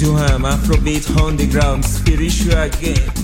so we dey do am afrobeat on the ground spiritual again.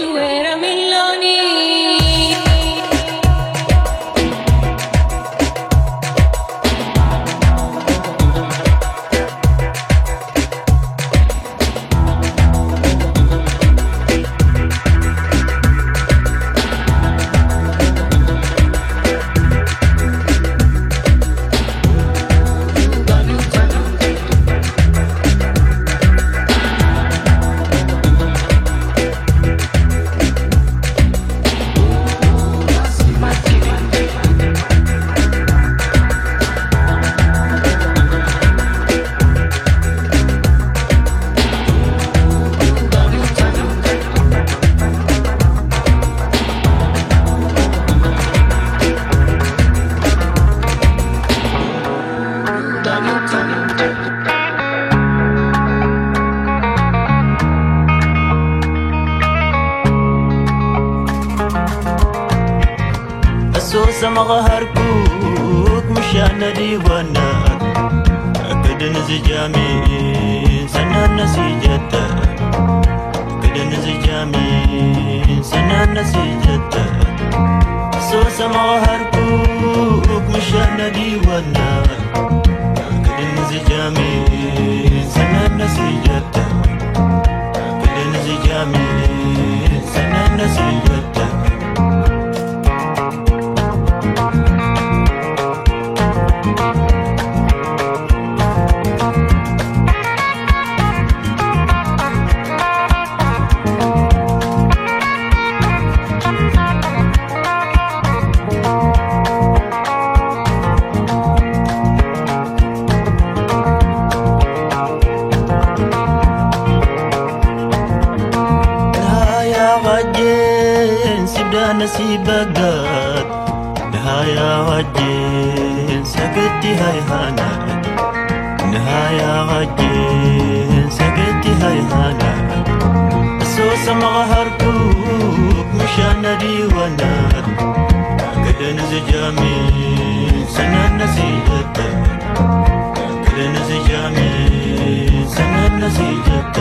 el نصيبك نهاية وجين سقطي هاي هانا. نهاية وجين سقطي هاي هانا. السوسة مغهركوك مشان ديوانا قد نزجامي سنة نسيجتك قد نزجامي سنة نسيجتك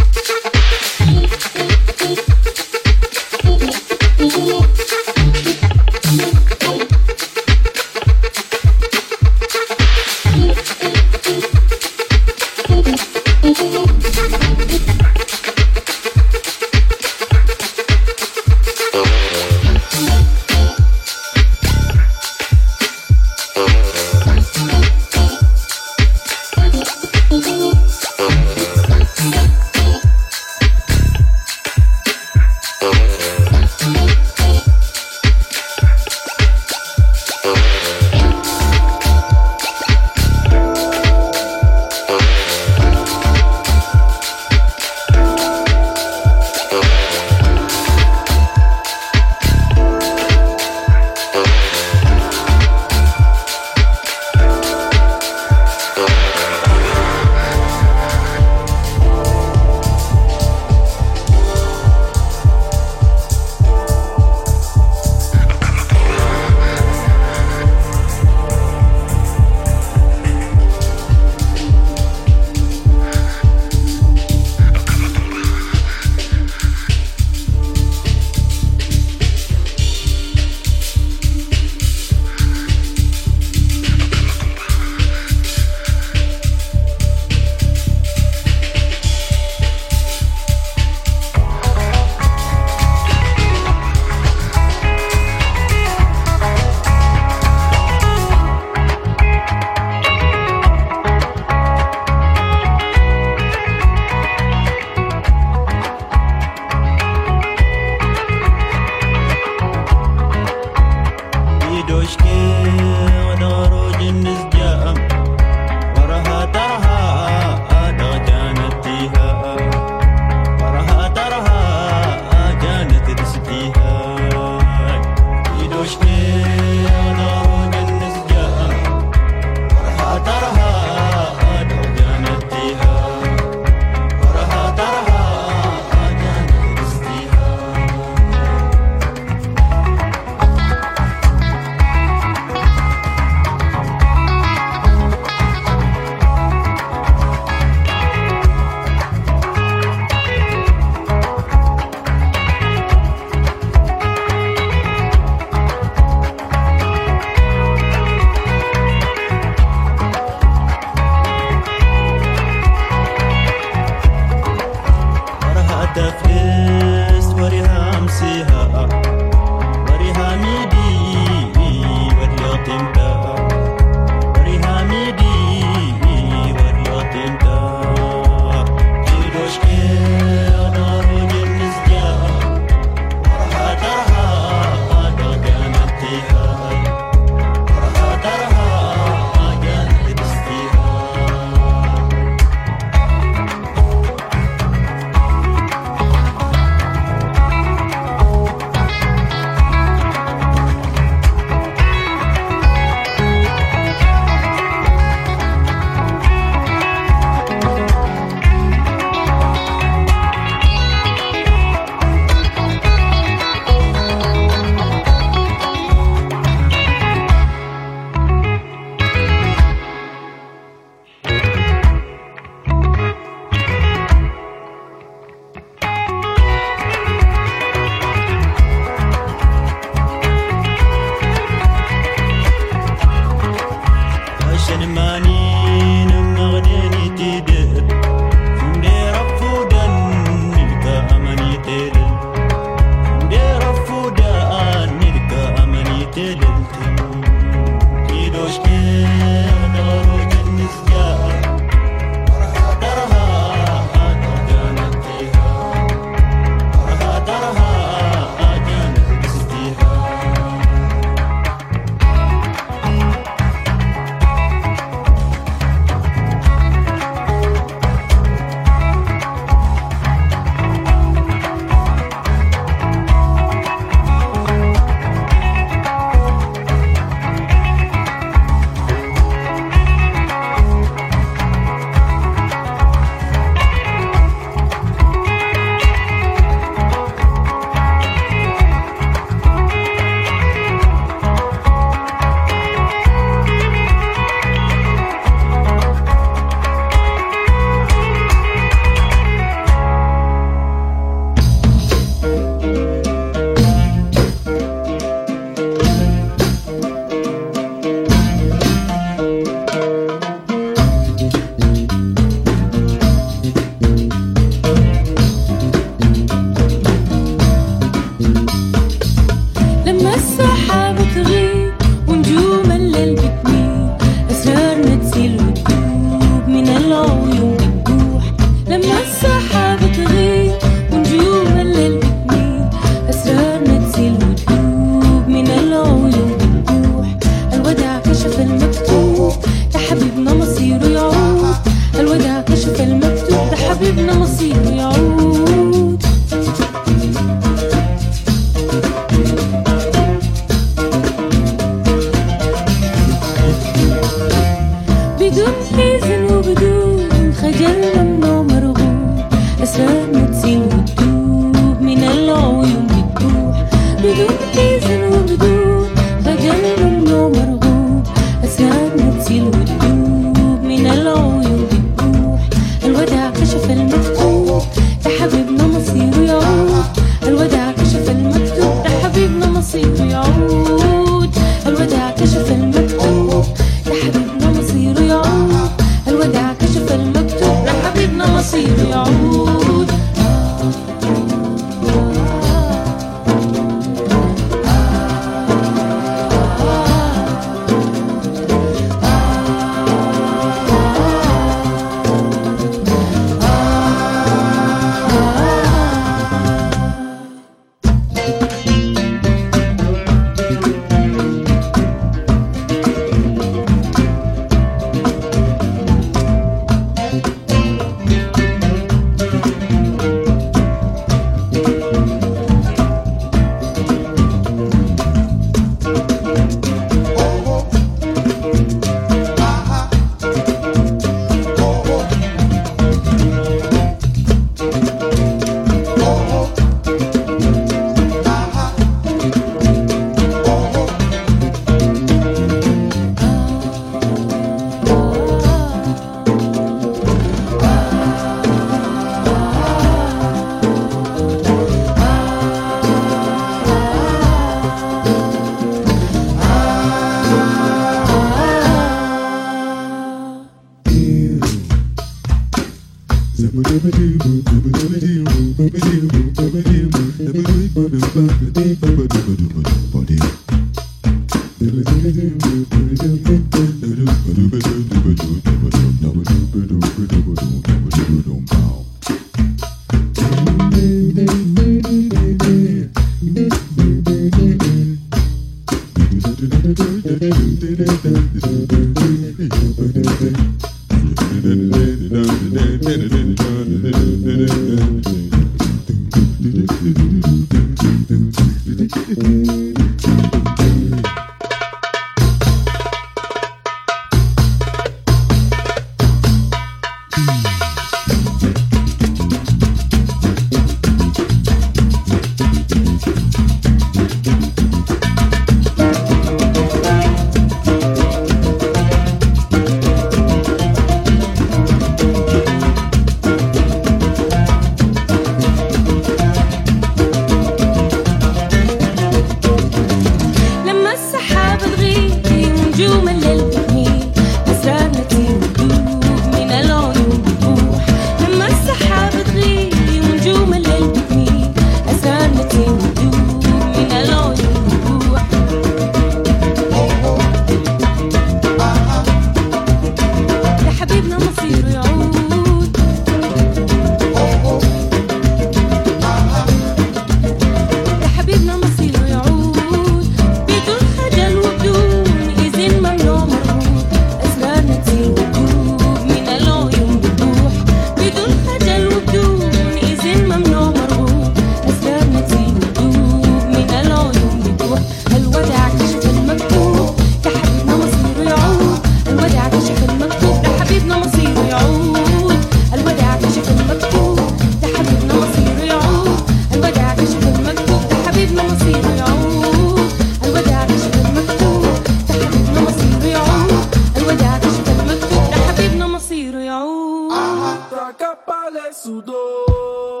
Arrata capale sudor.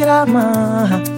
Wala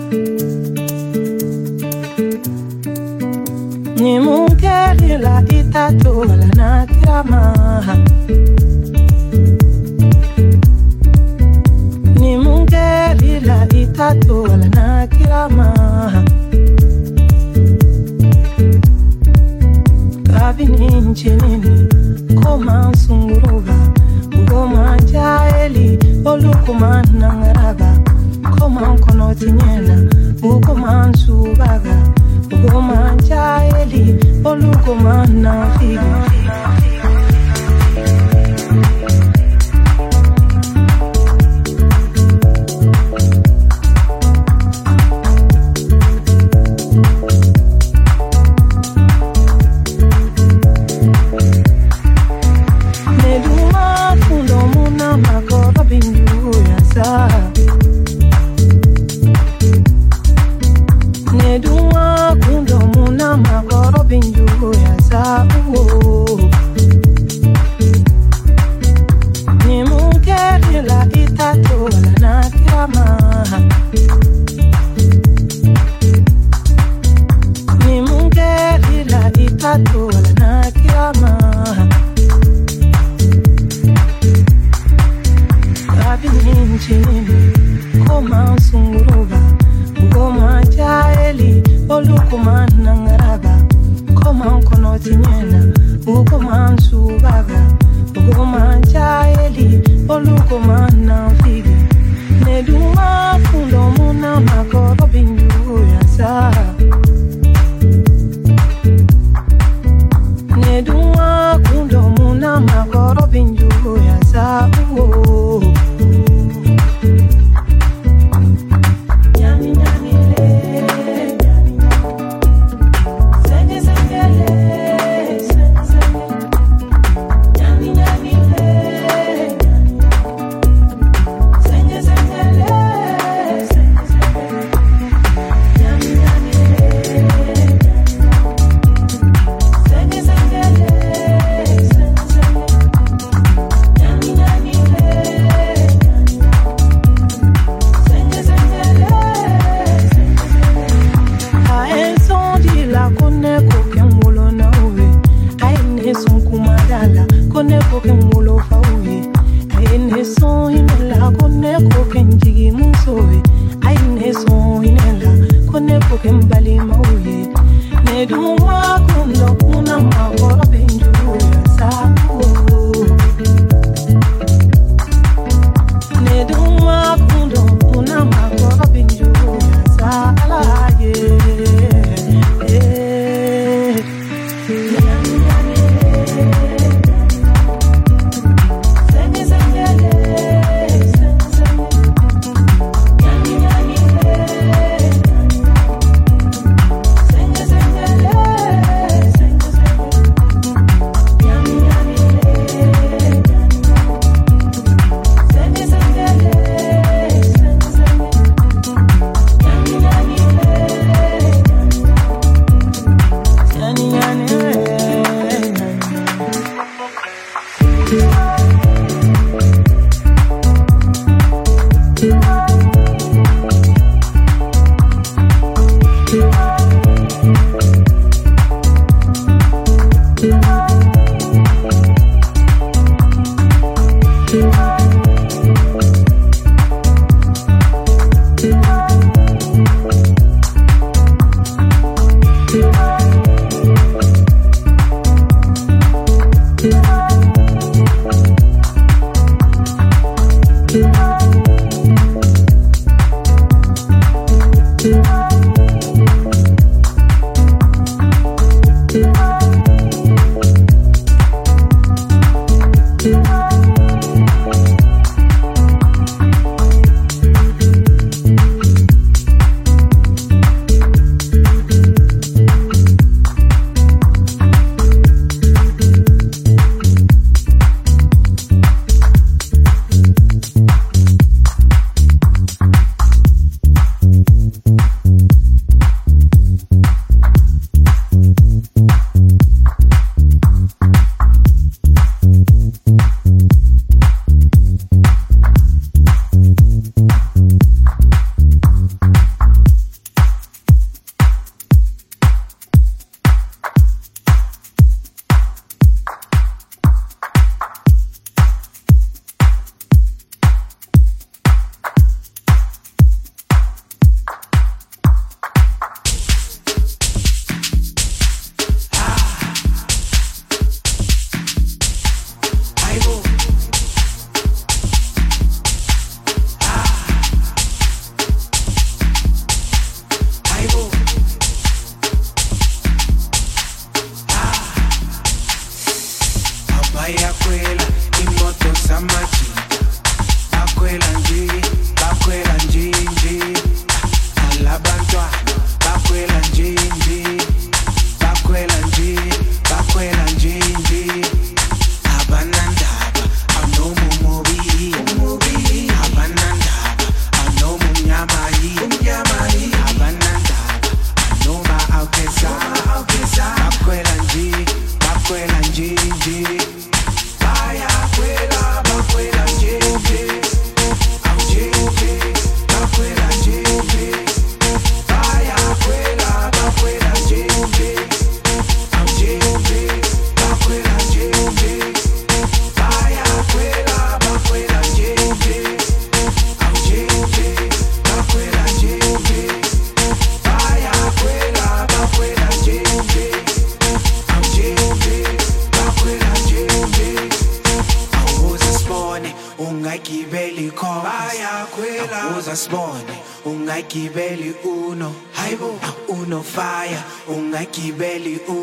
drama.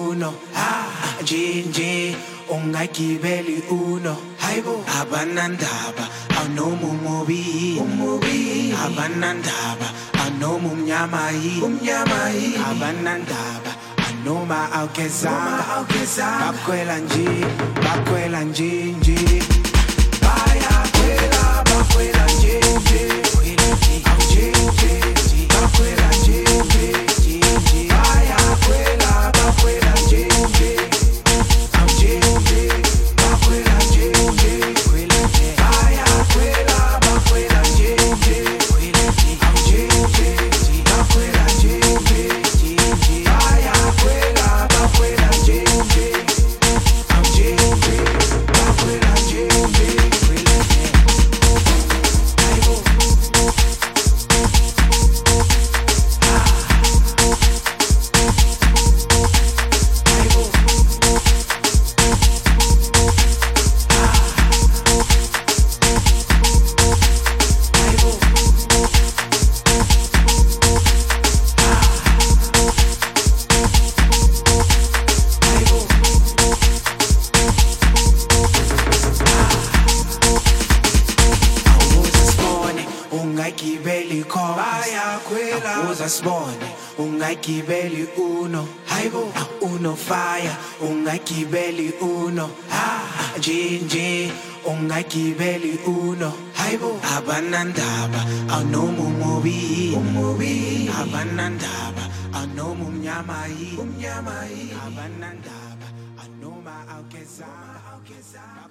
Uno. Ha nje nje ungayigibeli uno. Hayibo. Abanandaba awunoma umubi abanandaba awunoma umnyama yini abanandaba noma awugezanga bakhwela nje bakhwela nje nje ungayigibeli uno hayibo uno fire. Ungayigibeli uno ha nje nje. Ungayigibeli uno hayibo abanandaba awunoma umubi umubi abanandaba yini umnyama yini abanandaba awunoma awugezanga awugezanga